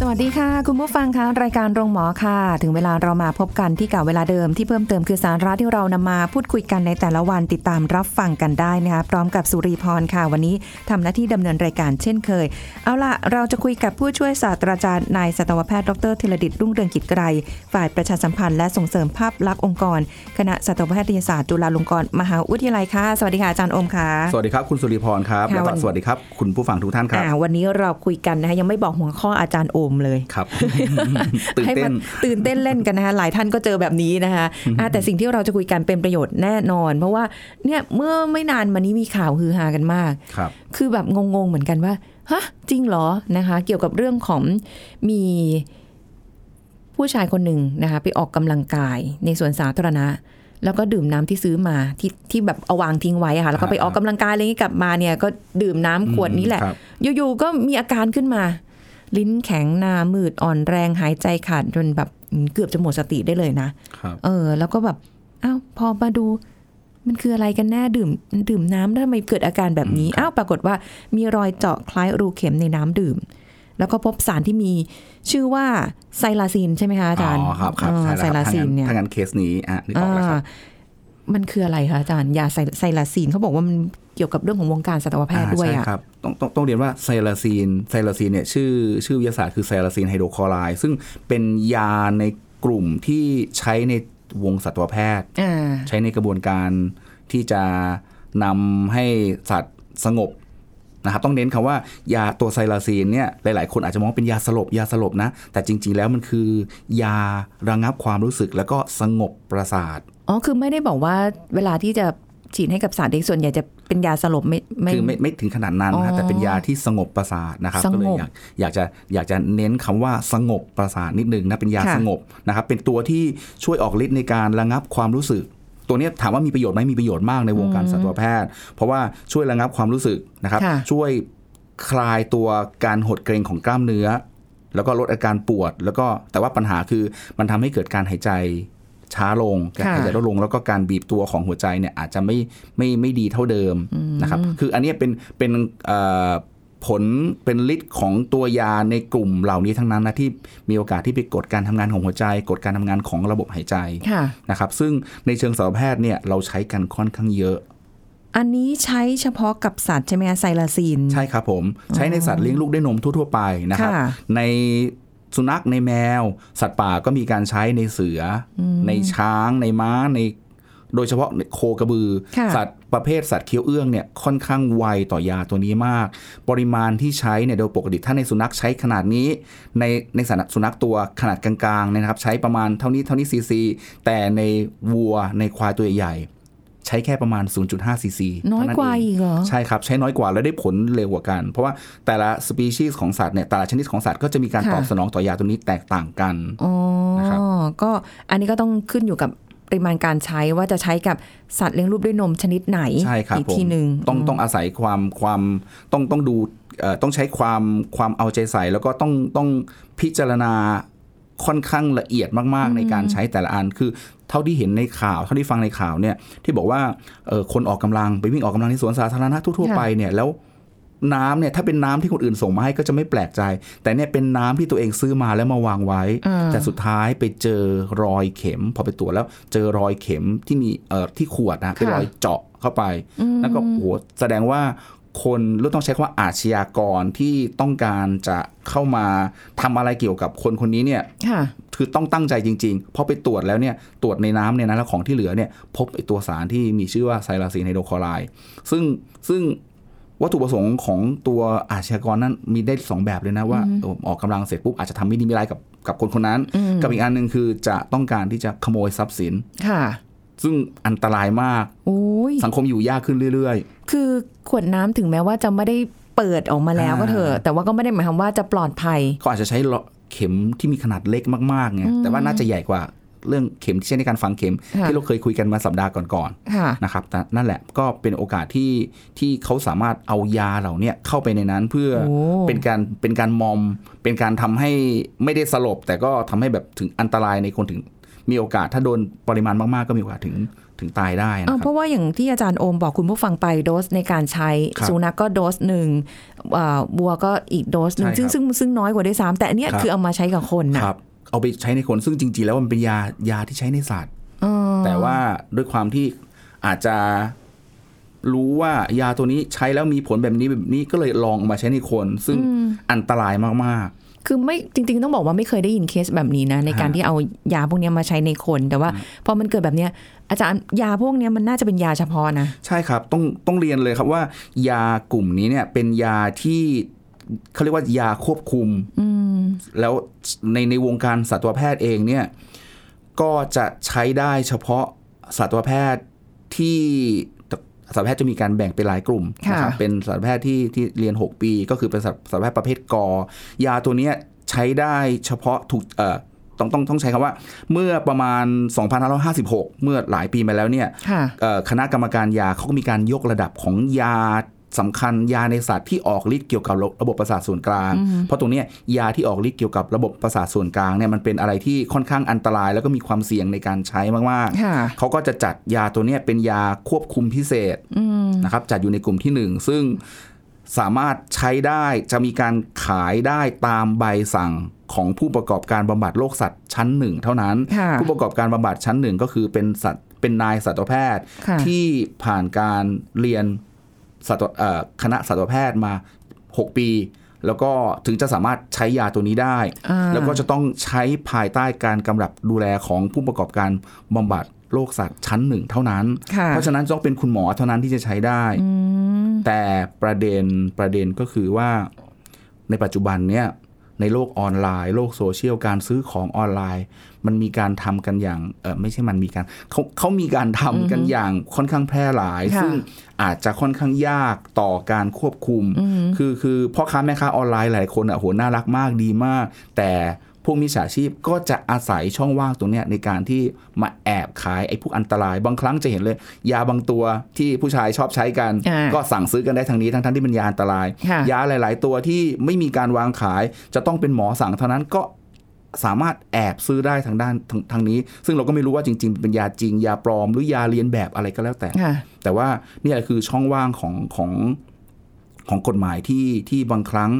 สวัสดีค่ะ คุณผู้ฟังคะรายการโรงหมอค่ะ ถึงเวลาเรามาพบกันที่เก่าเวลาเดิมที่เพิ่มเติมคือสาระที่เรานำมาพูดคุยกันในแต่ละวันติดตามรับฟังกันได้นะคะพร้อมกับสุริพรค่ะ วันนี้ทำหน้าที่ดำเนินรายการเช่นเคย เอาล่ะ เราจะคุยกับผู้ช่วยศาสตราจารย์นายสัตวแพทย์ดรธีรดิตรุ่งเรืองกิจไกรฝ่ายประชาสัมพันธ์และส่งเสริมภาพลักษณ์องค์กร คณะสัตวแพทยศาสตร์จุฬาลงกรณ์มหาวิทยาลัยค่ะสวัสดีค่ะอาจารย์อมค่ะสวัสดีครับคุณสุริพรครับค่ะแล้ววัก็นสวัสดีครับคุณผู้ฟังทุกท่านครับอ่าวันนี้เราคุยกันนะคะยังไม่บอกหัวข้ออาจารย์โอมเลยครับตื่นให้เต้มันนตื่นเต้นเล่นกันนะคะหลายท่านก็เจอแบบนี้นะคะอะแต่สิ่งที่เราจะคุยกันเป็นประโยชน์แน่นอน เพราะว่าเนี่ยเมื่อไม่นานมานี้มีข่าวฮือฮากันมากครับคือแบบงงๆเหมือนกันว่าฮะจริงเหรอนะคะ เกี่ยวกับเรื่องของมีผู้ชายคนหนึ่งนะคะไปออกกำลังกายในสวนสาธารณะ แล้วก็ดื่มน้ำที่ซื้อมาที่ที่แบบเอาวางทิ้งไว้อะค่ะแล้วก็ไปออกกำลังกายอะไรอย่างนี้กลับมาเนี่ยก็ดื่มน้ำขวดนี้แหละครับอยู่ๆก็มีอาการขึ้นมา ลิ้นแข็งหน้ามืดอ่อนแรงหายใจขาดจนแบบอืมเกือบจะหมดสติได้เลยนะครับเออ แล้วก็แบบอ้าวพอมาดู มันคืออะไรกันแน่ดื่ม ดื่มน้ำแล้วทำไมเกิดอาการแบบนี้อ้าวปรากฏว่ามีรอยเจาะคล้ายรูเข็มในน้ำดื่ม แล้วก็พบสารที่มีชื่อว่าไซลาซินใช่ไหมคะอาจารย์อ๋อครับครับเออใช่ไซแล้วลาครับซินเนี่ยถ้างั้นเคสนี้อะนึกออกแล้วครับอ่า มันคืออะไรคะอาจารย์ยาไซไซลาซินเขาบอกว่ามันเกี่ยวกับเรื่องของวงการสัตวแพทย์ด้วยอ่าอะใช่ครับต้องต้องต้องเรียนว่าไซลาซีนไซลาซีนเนี่ยชื่อชื่อวิทยาศาสตร์คือไซลาซีนไฮโดรคลอไรด์ซึ่งเป็นยาในกลุ่มที่ใช้ในวงสัตวแพทย์อ่าใช้ในกระบวนการที่จะนำให้สัตว์สงบนะครับต้องเน้นคำว่ายาตัวไซลาซีนเนี่ยหลาย ๆ คนอาจจะมองว่าเป็นยาสลบยาสลบนะ แต่จริง ๆ แล้วมันคือ ยาระงับความรู้สึกแล้วก็สงบประสาท อ๋อ คือไม่ได้บอกว่าเวลาที่จะฉีดให้กับสัตว์เด็กส่วนใหญ่จะเป็นยาสลบไม่ไม่คือไม่ไม่ถึงขนาดนั้นอ๋นะอแต่เป็นยาที่สงบประสาทนะครับสงบก็เลยอยากอยากจะอยากจะเน้นคำว่าสงบประสาทนิดนึงนะเป็นยาค่ะสงบนะครับเป็นตัวที่ช่วยออกฤทธิ์ในการระงับความรู้สึก ตัวเนี้ยถามว่ามีประโยชน์ไหมมีประโยชน์มากในวงการสัตวแพทย์ เพราะว่าช่วยระงับความรู้สึกนะครับค่ะช่วยคลายตัวการหดเกร็งของกล้ามเนื้อ แล้วก็ลดอาการปวด แล้วก็แต่ว่าปัญหาคือมันทำให้เกิดการหายใจ ช้าลงการค่ะหายใจลดลง แล้วก็การบีบตัวของหัวใจเนี่ยอาจจะไม่ไม่ไม่ดีเท่าเดิมนะครับ คืออันเนี้ยเป็นเป็นเอ่อผลเป็นฤทธิ์ของตัวยาในกลุ่มเหล่านี้ทั้งนั้นนะที่มีโอกาสที่ไปกดการทำงานของหัวใจ กดการทำงานของระบบหายใจค่ะนะครับ ซึ่งในเชิงสัตวแพทย์เนี่ยเราใช้กันค่อนข้างเยอะอันนี้ใช้เฉพาะกับสัตว์ใช่ไหมคะไซลาซินใช่ครับผม ใช้ในสัตว์เลี้ยงลูกด้วยนมทั่ว ๆ ไปนะครับค่ะใน สุนัขในแมว สัตว์ป่าก็มีการใช้ในเสืออในช้าง ในม้าในโดยเฉพาะในโคกระบือค่ะสัตว์ประเภทสัตว์เคี้ยวเอื้องเนี่ยค่อนข้างไวต่อยาตัวนี้มาก ปริมาณที่ใช้เนี่ยโดยปกติถ้าในสุนัขใช้ขนาดนี้ ในในสัตว์สุนัขตัวขนาดกลางๆเนี่ยนะครับ ใช้ประมาณเท่านี้เท่านี้ซีซีแต่ในวัวในควายตัวใหญ่ๆ ใช้แค่ประมาณ 0.5ซีซีน้อยกว่าอีกเหรอ ใช่ครับ ใช้น้อยกว่าแล้วได้ผลเร็วกว่ากัน เพราะว่าแต่ละสปีชีส์ของสัตว์เนี่ยแต่ละชนิดของสัตว์ก็จะมีการค่ะตอบสนองต่อยาตัวนี้แตกต่างกันอ๋อนะครับก็อันนี้ก็ต้องขึ้นอยู่กับปริมาณการใช้ว่าจะใช้กับสัตว์เลี้ยงลูกด้วยนมชนิดไหนใช่ครับอีกผมทีหนึ่งต้องต้องอาศัยความความต้องต้องดูเอ่อต้องใช้ความความเอาใจใส่ แล้วก็ต้องต้องพิจารณาค่อนข้างละเอียดมาก ๆ ในการใช้แต่ละอัน คือ เท่าที่เห็นในข่าวเท่าที่ฟังในข่าวเนี่ยที่บอกว่าเอ่อคนออกกำลังไปวิ่งออกกำลังในสวนสาธารณะทั่วๆไปเนี่ยแล้วน้ำเนี่ยถ้าเป็นน้ำที่คนอื่นส่งมาให้ก็จะไม่แปลกใจ แต่เนี่ยเป็นน้ำที่ตัวเองซื้อมาแล้วมาวางไว้อ่าแต่สุดท้ายไปเจอรอยเข็ม พอไปตรวจแล้วเจอรอยเข็มที่มีเอ่อที่ขวดนะเป็นรอยเจาะเข้าไป แล้วก็โอ้โหแสดงว่าคนหรู้ต้องใช้คำว่าอาชญากรที่ต้องการจะเข้ามาทำอะไรเกี่ยวกับคนคนนี้เนี่ย ค่ะคือต้องตั้งใจจริงๆเพราะไปตรวจแล้วเนี่ยตรวจในน้ำเนี่ยนะแล้วของที่เหลือเนี่ยพบไอตัวสารที่มีชื่อว่าไซลาซีนไฮโดรคลอไรด์ซึ่งซึ่งวัตถุประสงค์ของตัวอาชญากรนั้นมีได้สองแบบเลยนะว่าเออออกกำลังเสร็จปุ๊บอาจจะทำไม่ดีไม่ร้ายกับกับคนคนนั้น กับอีกอันหนึ่งคือจะต้องการที่จะขโมยทรัพย์สินค่ะ ซึ่งอันตรายมากโอ้ยสังคมอยู่ยากขึ้นเรื่อยคือขวดน้ำถึงแม้ว่าจะไม่ได้เปิดออกมาแล้วอ่าก็เถอะแต่ว่าก็ไม่ได้หมายความว่าจะปลอดภัยเขาอาจจะใช้ เข็มที่มีขนาดเล็กมากๆไงแต่ว่าน่าจะใหญ่กว่าเรื่องเข็มที่ใช้ในการฝังเข็มค่ะที่เราเคยคุยกันมาสัปดาห์ก่อนๆค่ะนะครับแต่นั่นแหละก็เป็นโอกาสที่ที่เขาสามารถเอายาเหล่าเนี้ยเข้าไปในนั้นเพื่อโอ้เป็นการเป็นการมอม เป็นการทำให้ไม่ได้สลบ แต่ก็ทำให้แบบถึงอันตรายในคนถึงมีโอกาสถ้าโดนปริมาณมากๆ ก็มีโอกาสถึง ถึงตายได้นะอ่าคเพรับราะว่าอย่างที่อาจารย์โอมบอกคุณผู้ฟังไปโดสในการใช้ครับสุนัขก็โดสหนึ่งอ่าวัวก็อีกโดสหนึ่งใช่ซึ่งครับซึ่งซึ่งน้อยกว่าด้วยซ้ำแต่อันเนี้ยครับคือเอามาใช้กับคนนะครับเอาไปใช้ในคนซึ่งจริง ๆ แล้วมันเป็นยายาที่ใช้ในสัตว์เออแต่ว่าด้วยความที่อาจจะรู้ว่ายาตัวนี้ใช้แล้วมีผลแบบนี้แบบนี้ก็เลยลองเอามาใช้ในคน ซึ่งอันตรายมาก คือไม่จริง ๆ ต้องบอกว่าไม่เคยได้ยินเคสแบบนี้นะ ในการฮะที่เอายาพวกเนี้ยมาใช้ในคน แต่ว่าพอมันเกิดแบบเนี้ยอาจารย์ยาพวกเนี้ยมันน่าจะเป็นยาเฉพาะนะๆใช่ครับต้องต้องเรียนเลยครับว่า ยากลุ่มนี้เนี่ยเป็นยาที่เขาเรียกว่ายาควบคุมอืมแล้วในในวงการสัตวแพทย์เองเนี่ยก็จะใช้ได้เฉพาะสัตวแพทย์ที่ สัตวแพทย์จะมีการแบ่งเป็นหลายกลุ่มค่ะนะครับเป็นสัตวแพทย์ที่ที่เรียน 6 ปี ก็คือเป็นสัตสัตวแพทย์ประเภทกอยาตัวเนี้ยใช้ได้เฉพาะถูกเอ่อต้องต้องต้องใช้คำว่า เมื่อประมาณ 2556 เมื่อหลายปีมาแล้วเนี่ยค่ะเอ่อคณะกรรมการยาเขาก็มีการยกระดับของยา สำคัญยาในสัตว์ที่ออกฤทธิ์เกี่ยวกับระระบบประสาทส่วนกลาง เพราะตรงเนี้ยยาที่ออกฤทธิ์เกี่ยวกับระบบประสาทส่วนกลางเนี่ยมันเป็นอะไรที่ค่อนข้างอันตราย แล้วก็มีความเสี่ยงในการใช้มากค่ะๆเขาก็จะจัดยาตัวเนี้ยเป็นยาควบคุมพิเศษนะครับจัดอยู่ในกลุ่มที่หนึ่งซึ่งสามารถใช้ได้จะมีการขายได้ตามใบสั่งของผู้ประกอบการบำบัดโรคสัตว์ชั้นหนึ่งเท่านั้นค่ะผู้ประกอบการบำบัดชั้นหนึ่งก็คือเป็นสัตว์เป็นนายสัตวแพทย์ค่ะที่ผ่านการเรียนสัตวเอ่อ คณะสัตวแพทย์มา 6 ปี แล้วก็ถึงจะสามารถใช้ยาตัวนี้ได้อ่าแล้วก็จะต้องใช้ภายใต้การกำกับดูแลของผู้ประกอบการบำบัดโรคสัตว์ชั้นหนึ่งเท่านั้นค่ะเพราะฉะนั้นต้องเป็นคุณหมอเท่านั้นที่จะใช้ได้ แต่ประเด็นประเด็นก็คือว่าในปัจจุบันเนี่ย ในโลกออนไลน์ โลกโซเชียลการซื้อของออนไลน์ มันมีการทำกันอย่างเออไม่ใช่มันมีการเขาเขามีการทำกันอย่างค่อนข้างแพร่หลายค่ะซึ่งอาจจะค่อนข้างยากต่อการควบคุม คือคือพ่อค้าแม่ค้าออนไลน์หลายคนอะโหน่ารักมากดีมาก แต่ พวกมิจฉาชีพก็จะอาศัยช่องว่างตรงเนี้ยในการที่มาแอบขายไอ้พวกอันตราย บางครั้งจะเห็นเลย ยาบางตัวที่ผู้ชายชอบใช้กันอ่าก็สั่งซื้อกันได้ทางนี้ทั้งทั้งๆที่เป็นยาอันตรายค่ะยาหลาย ๆ ตัวที่ไม่มีการวางขาย จะต้องเป็นหมอสั่งเท่านั้นก็สามารถแอบซื้อได้ทางด้านทางทางนี้ ซึ่งเราก็ไม่รู้ว่าจริง ๆ เป็นยาจริง ยาปลอมหรือยาเลียนแบบอะไรก็แล้วแต่ค่ะแต่ว่านี่แหละคือช่องว่างของของของกฎหมายที่ที่บางครั้ง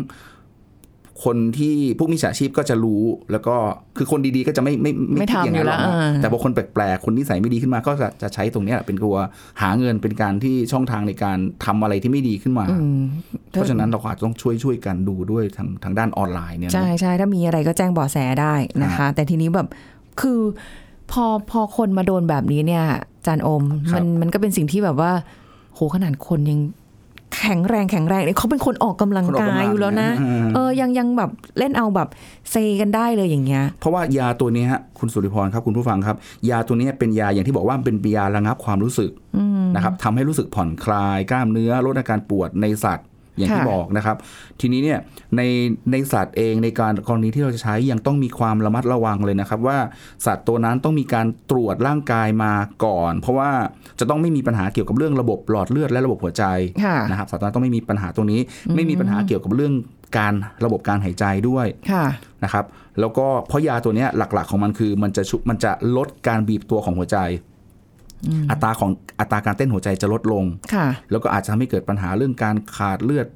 คนที่พวกมิจฉาชีพก็จะรู้ แล้วก็คือคนดีๆก็จะไม่ไม่ไม่คิดทำอย่างนั้นหรอกอยู่แล้วนะอ่าแต่พอคนแปลกๆคนนิสัยไม่ดีขึ้นมาก็จะจะใช้ตรงเนี้ยเป็นตัวหาเงินเป็นการที่ช่องทางในการทำอะไรที่ไม่ดีขึ้นมาอืมเพราะฉะนั้นเราอาจจะต้องช่วยช่วยกันดูด้วยทางทางด้านออนไลน์เนี่ยนะใช่ใช่ถ้ามีอะไรก็แจ้งเบาะแสได้นะคะ แต่ทีนี้แบบคือพอพอคนมาโดนแบบนี้เนี่ยอาจานโอมครับมันมันก็เป็นสิ่งที่แบบว่า โหขนาดคนยัง แข็งแรงแข็งแรงเนี่ยเขาเป็นคนออกกำลังคนออกกากำลัยงอยู่แล้วนะอืมเออยังยังแบบเล่นเอาแบบเซกันได้เลยอย่างเงี้ย เพราะว่ายาตัวนี้ฮะคุณสุริพรครับคุณผู้ฟังครับ ยาตัวนี้เป็นยาอย่างที่บอกว่าเป็นยาระงับความรู้สึกนะครับทำให้รู้สึกผ่อนคลายกล้ามเนื้อลดอาการปวดในสัตว์ อย่างที่ค่ะบอกนะครับ ทีนี้เนี่ยในในสัตว์เองในการกรณีที่เราจะใช้ยังต้องมีความระมัดระวังเลยนะครับ ว่าสัตว์ตัวนั้นต้องมีการตรวจร่างกายมาก่อน เพราะว่าจะต้องไม่มีปัญหาเกี่ยวกับเรื่องระบบหลอดเลือดและระบบหัวใจค่ะนะครับสัตว์ตัวนั้นต้องไม่มีปัญหาตรงนี้ ไม่มีปัญหาเกี่ยวกับเรื่องการระบบการหายใจด้วยค่ะนะครับ แล้วก็เพราะยาตัวเนี้ยหลักๆของมันคือมันจะชุมันจะลดการบีบตัวของหัวใจ อัตราของอัตราการเต้นหัวใจจะลดลงค่ะแล้วก็อาจจะทำให้เกิดปัญหาเรื่องการขาดเลือด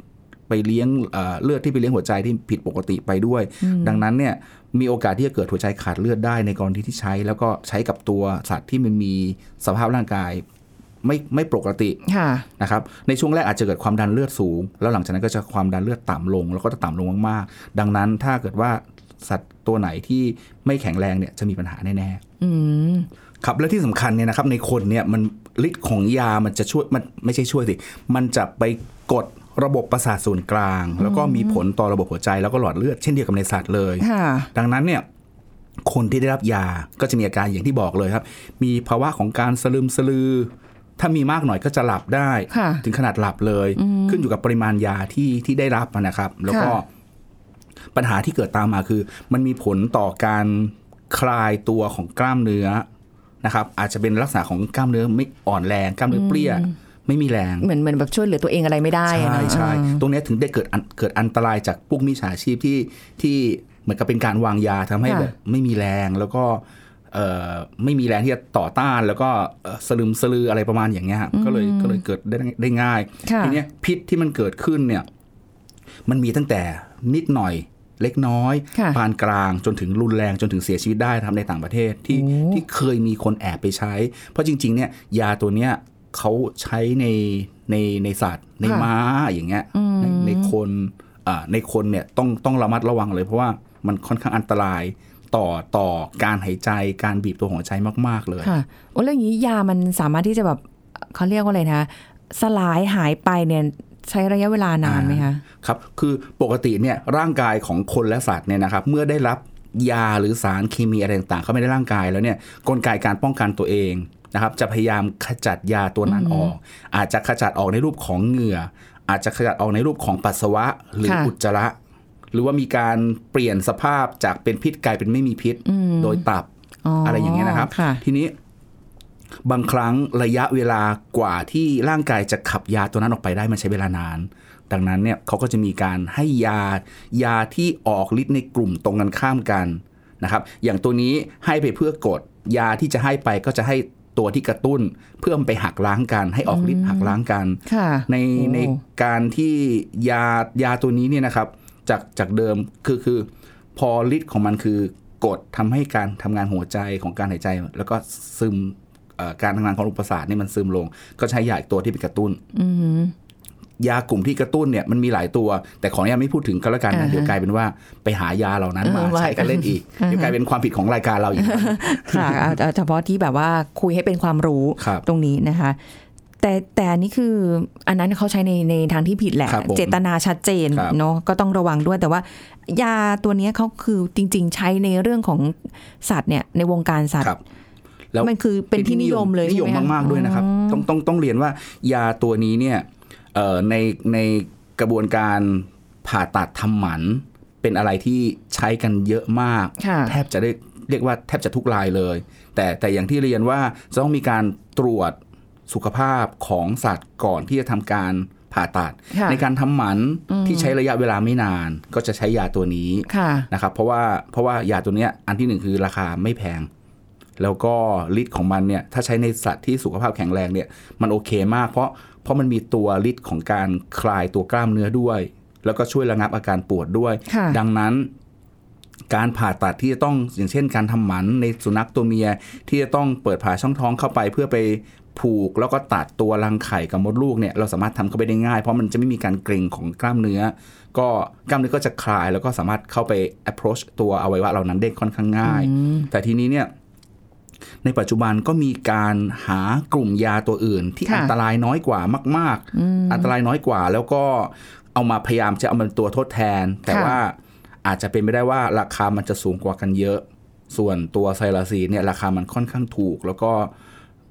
ไปเลี้ยงเอ่อเลือดที่ไปเลี้ยงหัวใจที่ผิดปกติไปด้วย ดังนั้นเนี่ยมีโอกาสที่จะเกิดหัวใจขาดเลือดได้ในกรณีที่ใช้ แล้วก็ใช้กับตัวสัตว์ที่มันมีสภาพร่างกายไม่ไม่ปกติค่ะนะครับในช่วงแรกอาจจะเกิดความดันเลือดสูง แล้วหลังจากนั้นก็จะความดันเลือดต่ำลง แล้วก็จะต่ำลงมากๆ ดังนั้นถ้าเกิดว่าสัตว์ตัวไหนที่ไม่แข็งแรงเนี่ยจะมีปัญหาแน่อืมๆ ครับและที่สำคัญเนี่ยนะครับในคนเนี่ยมันฤทธิ์ของยามันจะช่วยมันไม่ใช่ช่วยสิมันจะไปกดระบบประสาทส่วนกลาง แล้วก็มีผลต่อระบบหัวใจแล้วก็หลอดเลือดเช่นเดียวกับในสัตว์เลยค่ะดังนั้นเนี่ยคนที่ได้รับยาก็จะมีอาการอย่างที่บอกเลยครับ มีภาวะของการสลืมสลือ ถ้ามีมากหน่อยก็จะหลับได้ค่ะถึงขนาดหลับเลย ขึ้นอยู่กับปริมาณยาที่ที่ได้รับนะครับ แล้วก็ค่ะปัญหาที่เกิดตามมาคือ มันมีผลต่อการคลายตัวของกล้ามเนื้อ นะครับอาจจะเป็นลักษณะของกล้ามเนื้อไม่อ่อนแรงกล้ามเนื้อเปรี้ยไม่มีแรงเหมือนเหมือนแบบช่วยเหลือตัวเองอะไรไม่ได้อะใช่เนอะใช่อ่าตรงเนี้ยถึงได้เกิดอันเกิดอันตรายจากพวกมิจฉาชีพที่ที่เหมือนกับเป็นการวางยาทำให้ค่ะแบบไม่มีแรงแล้วก็เอ่อไม่มีแรงที่จะต่อต้านแล้วก็เอ่อสลึมสลืออะไรประมาณอย่างเงี้ยครับก็เลยก็เลยเกิดได้ได้ง่ายค่ะทีเนี้ยพิษที่มันเกิดขึ้นเนี่ย มันมีตั้งแต่นิดหน่อย เล็กน้อยค่ะปานกลางจนถึงรุนแรงจนถึงเสียชีวิตได้ทำในต่างประเทศที่โอ้ที่เคยมีคนแอบไปใช้ เพราะจริง ๆ เนี่ยยาตัวเนี้ยเขาใช้ในในในสัตว์ ในม้าอย่างเงี้ยในในคนอ่าในคนเนี่ยต้องต้องระมัดระวังเลยเพราะว่ามันค่อนข้างอันตรายต่อต่อการหายใจการบีบตัวหัวใจมาก ๆ เลยค่ะโอ้แล้วอย่างนี้ยามันสามารถที่จะแบบเขาเรียกว่าอะไรนะ สลายหายไปเนี่ย ใช้ระยะเวลานานไหมคะครับคือปกติเนี่ยร่างกายของคนและสัตว์เนี่ยนะครับเมื่อได้รับยาหรือสารเคมีอะไรต่างๆ เข้าไปในร่างกายแล้วเนี่ยกลไกการป้องกันตัวเองนะครับจะพยายามขจัดยาตัวนั้นออก อาจจะขจัดออกในรูปของเหงื่อ อาจจะขจัดออกในรูปของปัสสาวะ หรือค่ะอุจจาระ หรือว่ามีการเปลี่ยนสภาพจากเป็นพิษกลายเป็นไม่มีพิษโดยตับอะไรอย่างเงี้ยนะครับค่ะทีนี้ บางครั้งระยะเวลากว่าที่ร่างกายจะขับยาตัวนั้นออกไปได้มันใช้เวลานาน ดังนั้นเนี่ยเขาก็จะมีการให้ยายาที่ออกฤทธิ์ในกลุ่มตรงกันข้ามกันนะครับอย่างตัวนี้ให้ไปเพื่อกดยาที่จะให้ไปก็จะให้ตัวที่กระตุ้นเพื่อมันไปหักล้างกัน ให้ออกฤทธิ์หักล้างกันค่ะในโอ้ในการที่ยายาตัวนี้เนี่ยนะครับจากจากเดิมคือคือพอฤทธิ์ของมันคือกดทำให้การทำงานหัวใจของการหายใจ แล้วก็ซึมเอ่อ การทำงานของระบบประสาทนี่มันซึมลง ก็ใช้ยาอีกตัวที่ไปกระตุ้นอือหือยากลุ่มที่กระตุ้นเนี่ยมันมีหลายตัว แต่ขออนุญาตไม่พูดถึงก็แล้วกันอ่านะฮะเดี๋ยวกลายเป็นว่าไปหายาเหล่านั้นมาเออว่าใช้กันเล่นอีกอ่าฮะเดี๋ยวกลายเป็นความผิดของรายการเราอีกค่ะเอาเอาเฉพาะที่แบบว่าคุยให้เป็นความรู้ครับตรงนี้นะคะ แต่แต่อันนี้คืออันนั้นเขาใช้ในในทางที่ผิดแหละครับผมเจตนาชัดเจนครับเนาะก็ต้องระวังด้วยแต่ว่ายาตัวเนี้ยเขาคือจริง ๆ ใช้ในเรื่องของสัตว์เนี่ยในวงการสัตว์ครับ แล้วมันคือเป็นที่นิยมเลยนิยมใช่ไหคะมากๆด้วยนะครับ ต้องต้องต้องเรียนว่ายาตัวนี้เนี่ยเอ่อในในกระบวนการผ่าตัดทำหมัน เป็นอะไรที่ใช้กันเยอะมากค่ะแทบจะได้เรียกว่าแทบจะทุกรายเลย แต่แต่อย่างที่เรียนว่าจะต้องมีการตรวจสุขภาพของสัตว์ก่อนที่จะทำการผ่าตัดค่ะในการทำหมันที่ใช้ระยะเวลาไม่นาน ก็จะใช้ยาตัวนี้ค่ะนะครับเพราะว่าเพราะว่ายาตัวเนี้ยอันที่หนึ่งคือราคาไม่แพง แล้วก็ฤทธิ์ของมันเนี่ยถ้าใช้ในสัตว์ที่สุขภาพแข็งแรงเนี่ยมันโอเคมาก เพราะเพราะมันมีตัวฤทธิ์ของการคลายตัวกล้ามเนื้อด้วย แล้วก็ช่วยระงับอาการปวดด้วยค่ะดังนั้นการผ่าตัดที่จะต้องอย่างเช่น การทำหมันในสุนัขตัวเมียที่จะต้องเปิดผ่าช่องท้องเข้าไปเพื่อไปผูกแล้วก็ตัดตัวรังไข่กับมดลูกเนี่ยเราสามารถทำเข้าไปได้ง่ายเพราะมันจะไม่มีการเกร็งของกล้ามเนื้อ ก็กล้ามเนื้อก็จะคลายแล้วก็สามารถเข้าไป approach ตัวอวัยวะเหล่านั้นได้ค่อนข้างง่าย แต่ทีนี้เนี่ย ในปัจจุบันก็มีการหากลุ่มยาตัวอื่น ที่ค่ะอันตรายน้อยกว่ามาก ๆ อันตรายน้อยกว่า แล้วก็เอามาพยายามจะเอามันตัวทดแทน แต่ค่ะว่าอาจจะเป็นไปได้ว่าราคามันจะสูงกว่ากันเยอะ ส่วนตัวไซลาซีนเนี่ยราคามันค่อนข้างถูก แล้วก็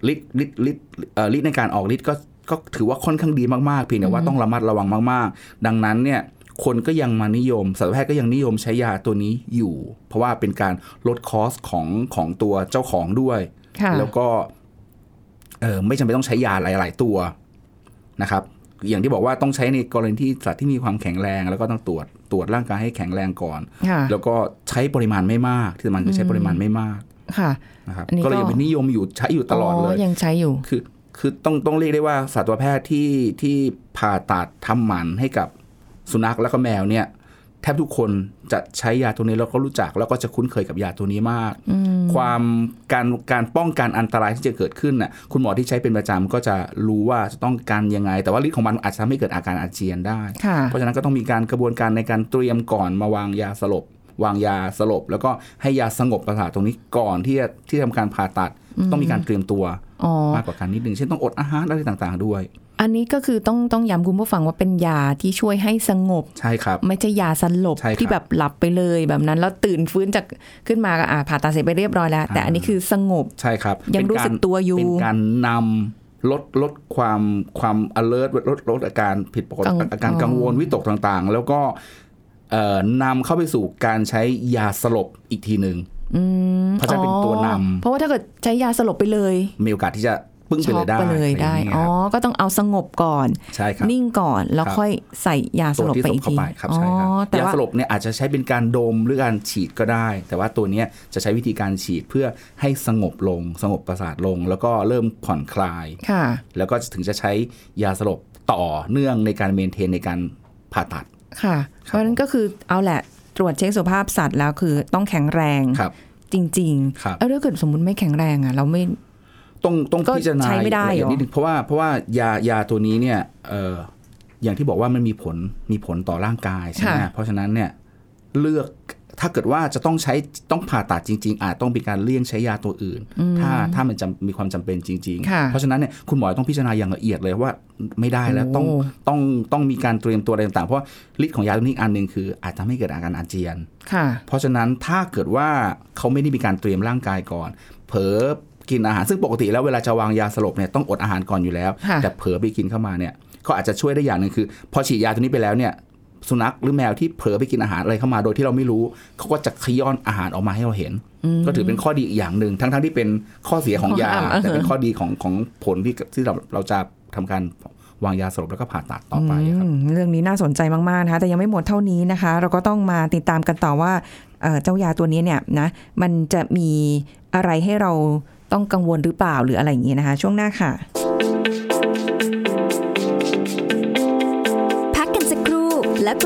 ลิตรลิตรลิตรเอ่อลิตรในการออกฤทธิ์ก็ก็ถือว่าค่อนข้างดีมาก ๆ เพียงแต่ว่าต้องระมัดระวังมาก ๆ ดังนั้นเนี่ย คนก็ยังมานิยมสัตวแพทย์ก็ยังนิยมใช้ยาตัวนี้อยู่ เพราะว่าเป็นการลดคอสของของตัวเจ้าของด้วยค่ะแล้วก็เออไม่จำเป็นต้องใช้ยาหลาย ๆ ตัวนะครับ อย่างที่บอกว่าต้องใช้ในกรณีที่สัตว์ที่มีความแข็งแรง แล้วก็ต้องตรวจตรวจร่างกายให้แข็งแรงก่อนค่ะแล้วก็ใช้ปริมาณไม่มาก ที่สำคัญคือใช้ปริมาณไม่มากค่ะนะครับอันนี้ก็ก็เลยยังเป็นนิยมอยู่ใช้อยู่ตลอดเลยยังใช้อยู่คือคือต้องต้องเรียกได้ว่าสัตวแพทย์ที่ที่ผ่าตัดทำหมันให้กับ สุนัขแล้วก็แมวเนี่ยแทบทุกคนจะใช้ยาตัวนี้แล้วก็รู้จัก แล้วก็จะคุ้นเคยกับยาตัวนี้มาก ความการการป้องกันอันตรายที่จะเกิดขึ้นน่ะคุณหมอที่ใช้เป็นประจำก็จะรู้ว่าจะต้องการยังไง แต่ว่าฤทธิ์ของมันอาจจะทำให้เกิดอาการอาเจียนได้ค่ะเพราะฉะนั้นก็ต้องมีการกระบวนการในการเตรียมก่อนมาวางยาสลบ วางยาสลบ แล้วก็ให้ยาสงบประสาทตรงนี้ก่อนที่จะที่ทำการผ่าตัดต้องมีการเตรียมตัวอ๋อมากกว่าการนิดนึงเช่นต้องอดอาหารอะไรต่างๆ ด้วย อันนี้ก็คือต้องต้องย้ำคุณผู้ฟังว่าเป็นยาที่ช่วยให้สงบใช่ครับ ไม่ใช่ยาสลบใช่ครับที่แบบหลับไปเลยแบบนั้นแล้วตื่นฟื้นจากขึ้นมาก็อ่าผ่าตัดเสร็จไปเรียบร้อยแล้ว แต่อันนี้คือสงบใช่ครับ ยังเป็นรู้สึกตัวอยู่เป็นการนลดลดความความ alert ลดลดอาการผิดปกติกังอาการกังวลอ๋อวิตกต่างๆ แล้วก็เอ่อ นำเข้าไปสู่การใช้ยาสลบอีกทีหนึ่งอืมเพราะจะเป็นตัวนำเพราะว่าถ้าเกิดใช้ยาสลบไปเลย มีโอกาสที่จะปึ้งไปช็เลอกยได้ไปเลยได้ะรางงี้อ๋อครับก็ต้องเอาสงบก่อน ใช่ครับ นิ่งก่อน แล้วครับค่อยใส่ยาสตัวลบที่ไปสลอีบกเข้าทีไปครับอ๋อใช่ครับแต่ยาว่าสลบเนี่ยอาจจะใช้เป็นการดมหรือการฉีดก็ได้ แต่ว่าตัวเนี้ยจะใช้วิธีการฉีดเพื่อให้สงบลง สงบประสาทลง แล้วก็เริ่มผ่อนคลายค่ะแล้วก็ถึงจะใช้ยาสลบต่อเนื่องในการเมนเทนในการผ่าตัด ค่ะ เพราะฉะนั้นก็คือเอาแหละ ตรวจเช็คสุขภาพสัตว์แล้วคือต้องแข็งแรงครับ จริงครับๆแล้วถ้าเกิดสมมติไม่แข็งแรงอะ เราไม่ต้องต้องก็พิจารณาใช้ไม่ได้ละเอียเหรอนิดนึงเพราะว่าเพราะว่ายายาตัวนี้เนี่ยเอ่ออย่างที่บอกว่ามันมีผลมีผลต่อร่างกายใช่ไหมเพราะฉะนั้นเนี่ยเลือก ถ้าเกิดว่าจะต้องใช้ต้องผ่าตัดจริง ๆ อาจต้องมีการเลี่ยงใช้ยาตัวอื่น ถ้าถ้ามันจำมีความจำเป็นจริงค่ะๆเพราะฉะนั้นเนี่ยคุณหมอต้องพิจารณาอย่างละเอียดเลยว่าไม่ได้แล้วต้องโอ้ต้องต้องมีการเตรียมตัวอะไรต่างๆ เพราะว่าฤทธิ์ของยาตัวนี้อีกอันหนึ่งคือ อาจจะทำให้เกิดอาการอาเจียนค่ะเพราะฉะนั้นถ้าเกิดว่าเขาไม่ได้มีการเตรียมร่างกายก่อน เผลอกินอาหารซึ่งปกติแล้วเวลาจะวางยาสลบเนี่ยต้องอดอาหารก่อนอยู่แล้วค่ะแต่เผลอไปกินเข้ามาเนี่ยเขาอาจจะช่วยได้อย่างหนึ่งคือ พอฉีดยาตัวนี้ไปแล้วเนี่ย สุนัขหรือแมวที่เผลอไปกินอาหารอะไรเข้ามาโดยที่เราไม่รู้ เขาก็จะขย้อนอาหารออกมาให้เราเห็น ก็ถือเป็นข้อดีอีกอย่างหนึ่งทั้งๆที่เป็นข้อเสียของยาข้อห้ามแต่เป็นข้อดีของของผลที่ที่เราเราจะทำการวางยาสลบแล้วก็ผ่าตัดต่อไปครับอืมเรื่องนี้น่าสนใจมากๆนะคะแต่ยังไม่หมดเท่านี้นะคะ เราก็ต้องมาติดตามกันต่อว่าเอ่อเจ้ายาตัวนี้เนี่ยนะมันจะมีอะไรให้เราต้องกังวลหรือเปล่าหรืออะไรอย่างนี้นะคะ ช่วงหน้าค่ะ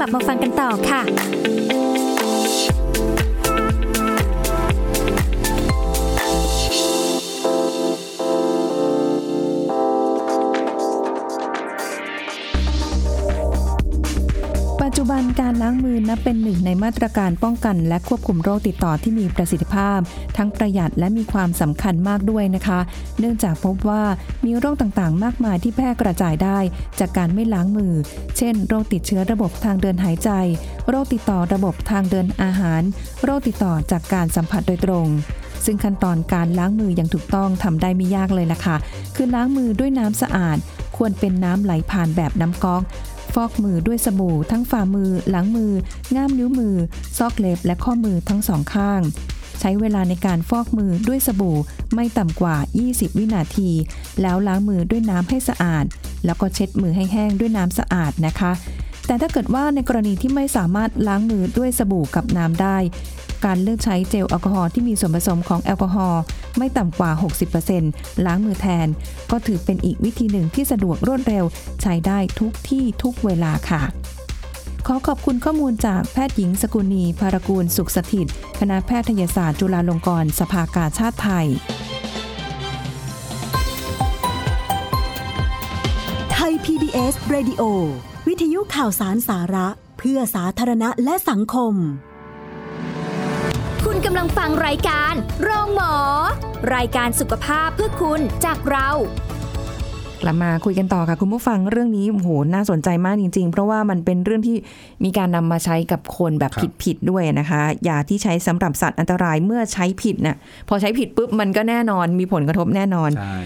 กลับมาฟังกันต่อค่ะ จจุบันการล้างมือนับเป็นหนึ่งในมาตรการป้องกัน และควบคุมโรคติดต่อที่มีประสิทธิภาพ ทั้งประหยัดและมีความสำคัญมากด้วยนะคะ เนื่องจากพบว่ามีโรคต่างๆ มากมายที่แพร่กระจายได้ จากการไม่ล้างมือ เช่น โรคติดเชื้อระบบทางเดินหายใจ โรคติดต่อระบบทางเดินอาหาร โรคติดต่อจากการสัมผัสโดยตรงซึ่งขั้นตอนการล้างมืออย่างถูกต้องทำได้ไม่ยากเลยล่ะค่ะ คือล้างมือด้วยน้ำสะอาด ควรเป็นน้ำไหลผ่านแบบน้ำก๊อก ฟอกมือด้วยสบู่ ทั้งฝ่ามือ หลังมือ ง่ามนิ้วมือ ซอกเล็บ และข้อมือทั้งสองข้าง ใช้เวลาในการฟอกมือด้วยสบู่ไม่ต่ำกว่า 20 วินาที แล้วล้างมือด้วยน้ำให้สะอาด แล้วก็เช็ดมือให้แห้งด้วยน้ำสะอาดนะคะแต่ถ้าเกิดว่าในกรณีที่ไม่สามารถล้างมือด้วยสบู่กับน้ำได้ การเลือกใช้เจลแอลกอฮอล์ที่มีส่วนผสมของแอลกอฮอล์ไม่ต่ำกว่า 60%ล้างมือแทน ก็ถือเป็นอีกวิธีหนึ่งที่สะดวกรวดเร็ว ใช้ได้ทุกที่ทุกเวลาค่ะ ขอขอบคุณข้อมูลจากแพทย์หญิงสกุณี ภารกูล สุขสถิต คณะแพทยศาสตร์จุฬาลงกรณ์สภากาชาติไทย ไทย PBS Radio วิทยุข่าวสารสาระ เพื่อสาธารณะและสังคม กำลังฟังรายการโรงหมอ รายการสุขภาพเพื่อคุณจากเรากลับมาคุยกันต่อค่ะคุณผู้ฟังเรื่องนี้โอ้โหน่าสนใจมากจริง ๆ เพราะว่ามันเป็นเรื่องที่มีการนำมาใช้กับคนแบบครับผิดๆด้วยนะคะยาที่ใช้สำหรับสัตว์อันตรายเมื่อใช้ผิดน่ะพอใช้ผิดปุ๊บมันก็แน่นอนมีผลกระทบแน่นอนใช่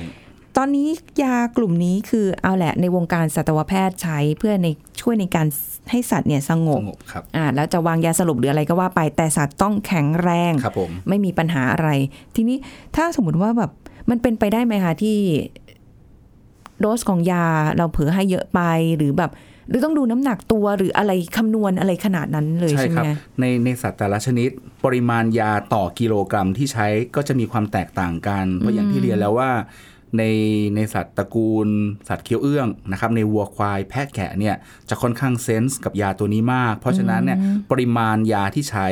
ตอนนี้ยากลุ่มนี้คือเอาแหละในวงการสัตวแพทย์ใช้เพื่อในช่วยในการให้สัตว์เนี่ยสงสบงบครับอ่าแล้วจะวางยาสลบหรืออะไรก็ว่าไปแต่สัตว์ต้องแข็งแรงครับผมไม่มีปัญหาอะไร ทีนี้ถ้าสมมติว่าแบบมันเป็นไปได้ไหมคะที่โดสของยาเราเผลอให้เยอะไปหรือแบบหรือต้องดูน้ำหนักตัวหรืออะไรคำนวณอะไรขนาดนั้นเลยใช่ใช่ไหคมรับคะในในสัตว์แต่ละชนิด ปริมาณยาต่อกิโลกรัมที่ใช้ก็จะมีความแตกต่างกัน เพราะอย่างที่เรียนแล้วว่า ในในสัตว์ตระกูล สัตว์เคี้ยวเอื้องนะครับในวัวควายแพะแกะเนี่ยจะค่อนข้างเซนส์กับยาตัวนี้มาก เพราะฉะนั้นเนี่ยปริมาณยาที่ใช้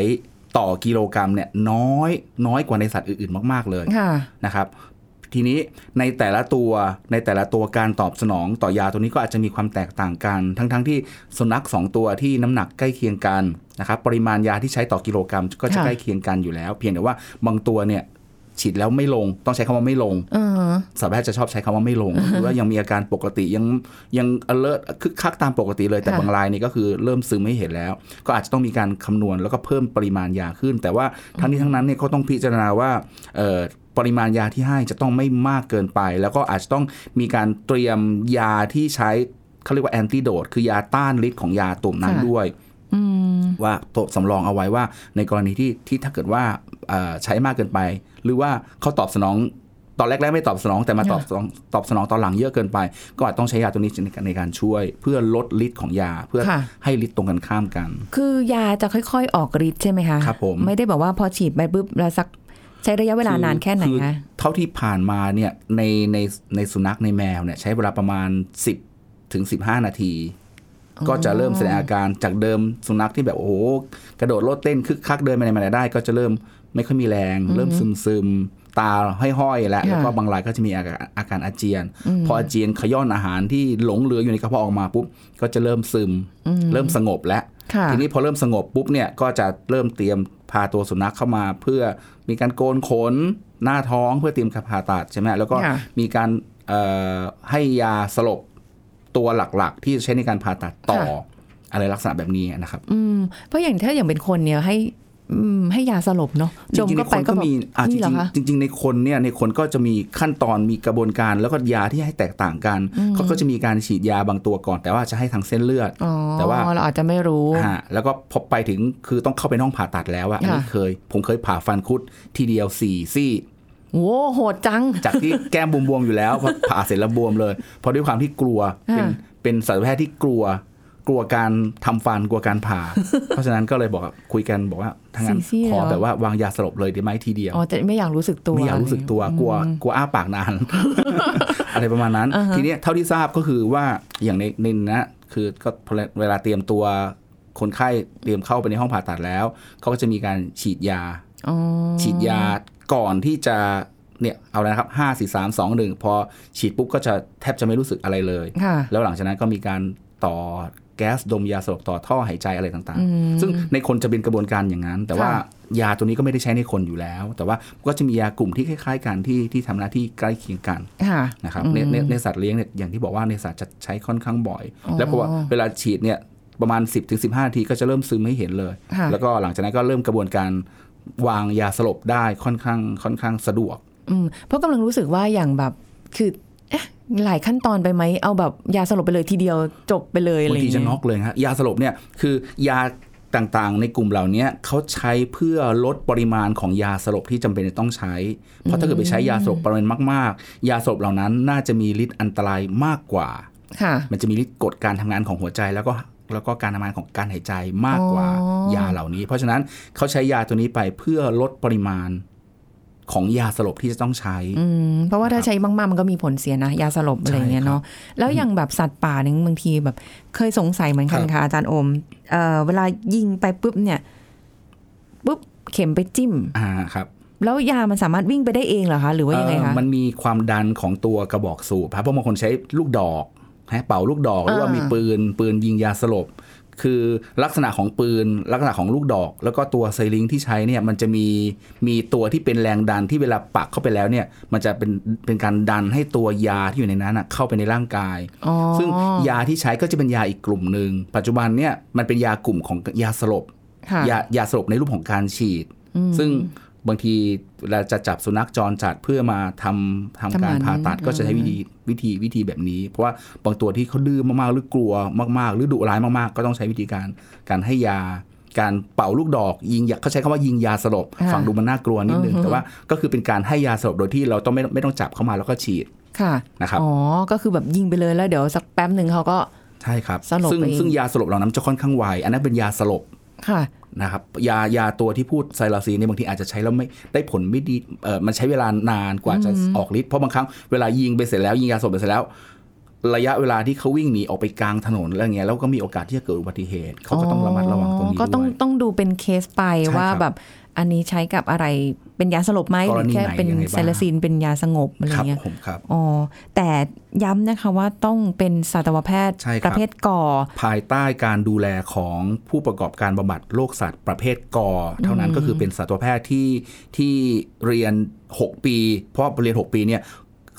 ต่อกิโลกรัมเนี่ยน้อยน้อยกว่าในสัตว์อื่นๆ มาก ๆ เลยค่ะนะครับทีนี้ในแต่ละตัวในแต่ละตัวการตอบสนองต่อยาตัวนี้ก็อาจจะมีความแตกต่างกัน ทั้งๆทที่สุนัขสองตัวที่น้ำหนักใกล้เคียงกันนะครับปริมาณยาที่ใช้ต่อกิโลกรัมก็จะค่ะใกล้เคียงกันอยู่แล้ว เพียงแต่ว่าบางตัวเนี่ย ฉีดแล้วไม่ลง ต้องใช้คำว่าไม่ลงเออสัตวแพทย์จะชอบใช้คำว่าไม่ลงหรือว่ายังมีอาการปกติยังยัง alert คึกคักตามปกติเลยแต่ค่ะบางรายนี่ก็คือเริ่มซึมไม่เห็นแล้ว ก็อาจจะต้องมีการคำนวณแล้วก็เพิ่มปริมาณยาขึ้น แต่ว่าทั้งนี้ทั้งนั้นเนี่ยก็ต้องพิจารณาว่าเอ่อปริมาณยาที่ให้จะต้องไม่มากเกินไป แล้วก็อาจจะต้องมีการเตรียมยาที่ใช้เขาเรียกว่าแอนติโดดคือยาต้านฤทธิ์ของยาตัวนั้นค่ะด้วยอืมว่าโตะสำรองเอาไว้ว่าในกรณีที่ที่ถ้าเกิดว่าเอ่อ ใช้มากเกินไป หรือว่าเขาตอบสนองตอนแรกๆไม่ตอบสนองแต่มาตอบสนองตอบสนองตอนหลังเยอะเกินไป ก็อาจต้องใช้ยาตัวนี้ในการในการช่วย เพื่อลดฤทธิ์ของยาเพื่อค่ะให้ฤทธิ์ตรงกันข้ามกัน คือยาจะค่อยๆ ออกฤทธิ์ใช่ไหมคะครับผมไม่ได้แบบว่าพอฉีดไปปุ๊บแล้วสักใช้ระยะเวลานานแค่ไหนอคะเท่าที่ผ่านมาเนี่ยในในในสุนัขในแมวเนี่ยใช้เวลาประมาณ 10ถึง15 นาที ก็จะเริ่มแสดงอาการจากเดิมสุนัขที่แบบโอ้โหกระโดดโลดเต้นคึกคักเดินไปไหนมาไหนได้ ก็จะเริ่ม ไม่ค่อยมีแรง เริ่มซึมซึมๆตาห้อยๆแล้วค่ะแล้วก็บางรายก็จะมีอาการอาการอาเจียน พออาเจียนขย้อนอาหารที่หลงเหลืออยู่ในกระเพาะออกมาปุ๊บก็จะเริ่มซึม เริ่มสงบแล้วค่ะทีนี้พอเริ่มสงบปุ๊บเนี่ยก็จะเริ่มเตรียมพาตัวสุนัขเข้ามา เพื่อมีการโกนขนหน้าท้องเพื่อเตรียมการผ่าตัดใช่ไหมแล้วก็ค่ะมีการเอ่อให้ยาสลบตัวหลักๆ ที่จะใช้ในการผ่าตัดต่ออะไรลักษณะแบบนี้นะครับ อืมเพราะอย่างถ้าอย่างเป็นคนเนี่ยให้อืม ให้ยาสลบเนาะจดมริงๆในก็คไปนก็ก็แบบมีอะจนี่เหรอคะริงๆจริงๆในคนเนี่ยในคนก็จะมีขั้นตอนมีกระบวนการแล้วก็ยาที่ให้แตกต่างกันเขาก็จะมีการฉีดยาบางตัวก่อน แต่ว่าจะให้ทางเส้นเลือดอ๋อแต่ว่าเราอาจจะไม่รู้ฮะแล้วก็พอไปถึงคือต้องเข้าไปในห้องผ่าตัดแล้วอะอันนี้ค่ะเคย ผมเคยผ่าฟันคุดทีเดียวสี่ซี่โว้โหดจัง จากที่แก้มบวมๆอยู่แล้วพอผ่าเสร็จแล้วบวมเลยเพราะด้วยความที่กลัวเป็นอ่าเป็นสัตวแพทย์ที่กลัว กลัวการทำฟันกลัวการผ่า เพราะฉะนั้นก็เลยบอกว่าคุยกันบอกว่าถ้างั้นสี่ซี่ขอเลยเหรอแบบว่าวางยาสลบเลยได้ไหมทีเดียวอ๋อแต่ไม่อยากรู้สึกตัวไม่อยากรู้สึกตัวกลัวกลัวอ้าปากนาน อะไรประมาณนั้น ทีเนี้ยเท่าที่ทราบก็คือว่าอย่างในในนะคือก็เวลาเตรียมตัวคนไข้เตรียมเข้าไปในห้องผ่าตัดแล้วเขาก็จะมีการฉีดยาอ๋อฉีดยาก่อนที่จะเนี่ยเอาแล้วนะครับห้าสี่สามสองหนึ่งพอฉีดปุ๊บก็จะแทบจะไม่รู้สึกอะไรเลยค่ะแล้วหลังจากนั้นก็มีการต่อ แก๊สดมยาสลบต่อท่อหายใจอะไรต่างๆ ซึ่งในคนจะเป็นกระบวนการอย่างนั้น แต่ว่าค่ะยาตัวนี้ก็ไม่ได้ใช้ในคนอยู่แล้ว แต่ว่าก็จะมียากลุ่มที่คล้ายๆกันที่ที่ทำหน้าที่ใกล้เคียงกันค่ะนะครับอืมในในในสัตว์เลี้ยงเนี่ยอย่างที่บอกว่าในสัตว์จะใช้ค่อนข้างบ่อยอ๋อแล้วเพราะว่าเวลาฉีดเนี่ยประมาณ 10-15ถึงนาทีก็จะเริ่มซึมให้เห็นเลยค่ะแล้วก็หลังจากนั้นก็เริ่มกระบวนการวางยาสลบได้ค่อนข้างค่อนข้างสะดวกอืมเพราะกำลังรู้สึกว่าอย่างแบบคือเอ๊ะ หลายขั้นตอนไปไหมเอาแบบยาสลบไปเลยทีเดียวจบไปเลยอะไรบางอย่างทีจะเงี้ยน็อกเลยฮะยาสลบเนี่ยคือยาต่างๆ ในกลุ่มเหล่านี้เขาใช้เพื่อลดปริมาณของยาสลบที่จำเป็นจะต้องใช้ เพราะถ้าเกิดไปใช้ยาสลบปริมาณมาก ๆ ยาสลบเหล่านั้นน่าจะมีฤทธิ์อันตรายมากกว่าค่ะมันจะมีฤทธิ์กดการทำงานของหัวใจแล้วก็แล้วก็การทำงานของการหายใจมากกว่าอ๋อยาเหล่านี้ เพราะฉะนั้นเขาใช้ยาตัวนี้ไปเพื่อลดปริมาณ ของยาสลบที่จะต้องใช้อืมเพราะว่าถ้าใช้มากๆมันก็มีผลเสียนะ ยาสลบอะไรอย่างเงี้ยเนาะ แล้วอย่างแบบสัตว์ป่าเนี่ยบางทีแบบเคยสงสัยเหมือนกันครับค่ะอาจารย์โอมเอ่อเวลายิงไปปุ๊บเนี่ยปุ๊บเข็มไปจิ้ม อ่าครับแล้วยามันสามารถวิ่งไปได้เองเหรอคะ หรือว่ายังไงเอ่คะอมันมีความดันของตัวกระบอกสูบครับเพราะบางคนใช้ลูกดอกฮะเป่าลูกดอกหรือว่าอ่ามีมีปืนปืนยิงยาสลบ คือลักษณะของปืน ลักษณะของลูกดอก แล้วก็ตัวไซลิงที่ใช้เนี่ยมันจะมีมีตัวที่เป็นแรงดันที่เวลาปักเข้าไปแล้วเนี่ยมันจะเป็นเป็นการดันให้ตัวยาที่อยู่ในนั้นนะเข้าไปในร่างกายอ๋อซึ่งยาที่ใช้ก็จะเป็นยาอีกกลุ่มหนึ่งปัจจุบันเนี่ยมันเป็นยากลุ่มของยาสลบค่ะยายาสลบในรูปของการฉีด ซึ่ง บางทีเวลาจะจับสุนัขจรจัดเพื่อมาทำทำทำการหมันผ่าตัดก็จะใช้วิธีวิธีวิธีแบบนี้ เพราะว่าบางตัวที่เขาดื้อมากๆหรือกลัวมากๆ หรือดุร้ายมากๆ ก็ต้องใช้วิธีการการให้ยาการเป่าลูกดอกยิงยาเขาใช้คำว่ายิงยาสลบค่ะฟังดูมันน่ากลัวนิดนึงอือฮึแต่ว่าก็คือเป็นการให้ยาสลบโดยที่เราต้องไม่ไม่ต้องจับเข้ามาแล้วก็ฉีดค่ะนะครับอ๋อก็คือแบบยิงไปเลยแล้วเดี๋ยวสักแป๊บหนึ่งเขาก็ใช่ครับสลบซึ่งไปเองซึ่งยาสลบเหล่านั้นจะค่อนข้างไวอันนั้นเป็นยาสลบ ค่ะนะครับยายาตัวที่พูดไซลาซีนเนี่ยบางทีอาจจะใช้แล้วไม่ได้ผลไม่ดีเออมันใช้เวลานานกว่าจะออกฤทธิ์เพราะบางครั้งเวลายิงไปเสร็จแล้วยิงยาสลบไปเสร็จแล้ว ระยะเวลาที่เขาวิ่งหนีออกไปกลางถนนอะไรเงี้ยแล้วก็มีโอกาสที่จะเกิดอุบัติเหตุเขาก็ต้องระมัดระวังตรงนี้ก็ต้องด้วยต้องดูเป็นเคสไปใช่ว่าครับแบบอันนี้ใช้กับอะไร เป็นยาสลบไหมกหรรือณีแค่ไหนเป็นยังไงบ้างไซลาซินเป็นยาสงบอะไรครับเงี้ยผมครับอ๋อแต่ย้ำนะคะว่าต้องเป็นสัตวแพทย์ใช่ครับประเภทก่อ ภายใต้การดูแลของผู้ประกอบการบำบัดโรคสัตว์ประเภทกอเท่านั้นก็คือเป็นสัตวแพทย์ที่ที่เรียน 6 ปี เพราะเรียน 6 ปีเนี่ย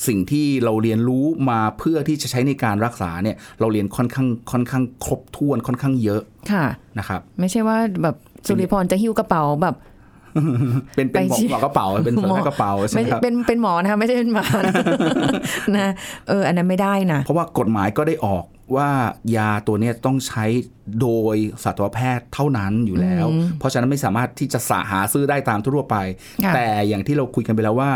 สิ่งที่เราเรียนรู้มาเพื่อที่จะใช้ในการรักษาเนี่ยเราเรียนค่อนข้างค่อนข้างครบถ้วนค่อนข้างเยอะค่ะนะครับ ไม่ใช่ว่าแบบสุริพรจะหิ้วกระเป๋าแบบ เป็นเป็นหมอไปฉีดหมอกระเป๋าเป็นหัวหน้ากระเป๋าใช่ไม่ไหมครับเป็นเป็นหมอนะคะไม่ใช่เป็นหมานะนะเอออันนั้นไม่ได้นะเพราะว่ากฎหมายก็ได้ออกว่ายาตัวเนี้ยต้องใช้โดยสัตวแพทย์เท่านั้นอยู่แล้ว เพราะฉะนั้นไม่สามารถที่จะสาหาซื้อได้ตามทั่วไปค่ะแต่อย่างที่เราคุยกันไปแล้วว่า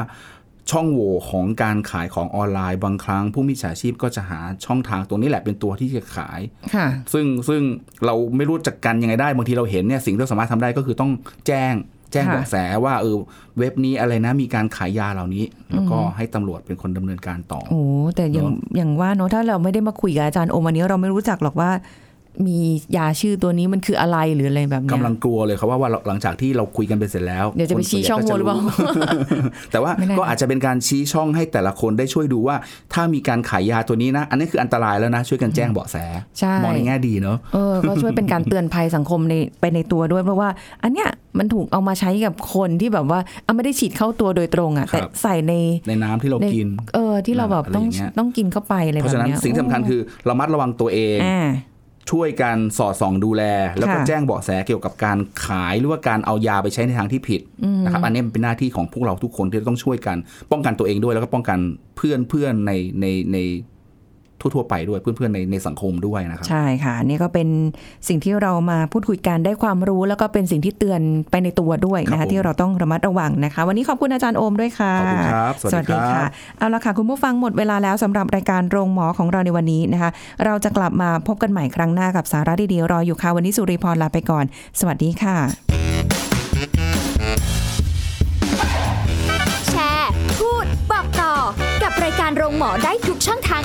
ช่องโหว่ของการขายของออนไลน์บางครั้งผู้มีฉาชีพก็จะหาช่องทางตรงนี้แหละเป็นตัวที่จะขายค่ะซึ่งซึ่งเราไม่รู้จักกันยังไงได้บางทีเราเห็นเนี่ยสิ่งที่เราสามารถทำได้ก็คือต้องแจ้ง แจ้งค่ะเบาะแสว่าเออเว็บนี้อะไรนะมีการขายยาเหล่านี้ แล้วก็ให้ตำรวจเป็นคนดำเนินการต่อโอ้แต่อย่างเนอะอย่างว่าเนอะถ้าเราไม่ได้มาคุยกับอาจารย์โอมวันนี้เราไม่รู้จักหรอกว่ามียาชื่อตัวนี้มันคืออะไรหรืออะไรแบบเนี้ยกำลังกลัวเลยครับว่าว่าหลังจากที่เราคุยกันไปเสร็จแล้ว เดี๋ยวจะไปคนส่ชี้นใญ่ช่องโหว่หรือเปล่าก็จะแต่ว่าไม่แน่ก็อาจจะเป็นการชี้ช่องให้แต่ละคนได้ช่วยดูว่า ถ้ามีการขายยาตัวนี้นะ อันนี้คืออันตรายแล้วนะ ช่วยกันแจ้งเบาะแสใช่มองในแง่ดีเนอะเออก็ช่วยเป็นการเตือนภัยสังคมในไปในตัวด้วยเพราะว่า อันเนี้ย มันถูกเอามาใช้กับคนที่แบบว่าเอาไม่ได้ฉีดเข้าตัวโดยตรงอะครับแต่ใส่ในในน้ำที่เราในกิน เออ ที่เราแบบอะไรต้องอย่างเงี้ยต้องกินเข้าไปอะไรเพแบบราะฉะนั้นเนี้ยสิ่งที่สำคัญคือระมัดระวังตัวเองอ่าช่วยกันสอดส่องดูแล แล้วก็ค่ะแจ้งเบาะแสเกี่ยวกับการขายหรือว่าการเอายาไปใช้ในทางที่ผิดนะครับอันนี้มันเป็นหน้าที่ของพวกเราทุกคนที่ต้องช่วยกัน ป้องกันตัวเองด้วยแล้วก็ป้องกันเพื่อนเพื่อนๆในในใน ทั่ว ๆ ไปด้วยเพื่อนๆในในสังคมด้วยนะครับ ใช่ค่ะ นี่ก็เป็นสิ่งที่เรามาพูดคุยกันได้ความรู้ แล้วก็เป็นสิ่งที่เตือนไปในตัวด้วยนะครัคะบผมที่เราต้องระมัดระวังนะคะ วันนี้ขอบคุณอาจารย์โอมด้วยค่ะขอบคุณครับสวัสดีครับค่ะเอาละค่ะคุณผู้ฟังหมดเวลาแล้วสำหรับรายการโรงหมอของเราในวันนี้นะคะ เราจะกลับมาพบกันใหม่ครั้งหน้ากับสาระดีๆรออยู่ค่ะวันนี้สุริพรลาไปก่อน สวัสดีค่ะ แชร์ พูดบอกต่อกับรายการโรงหมอได้ทุกช่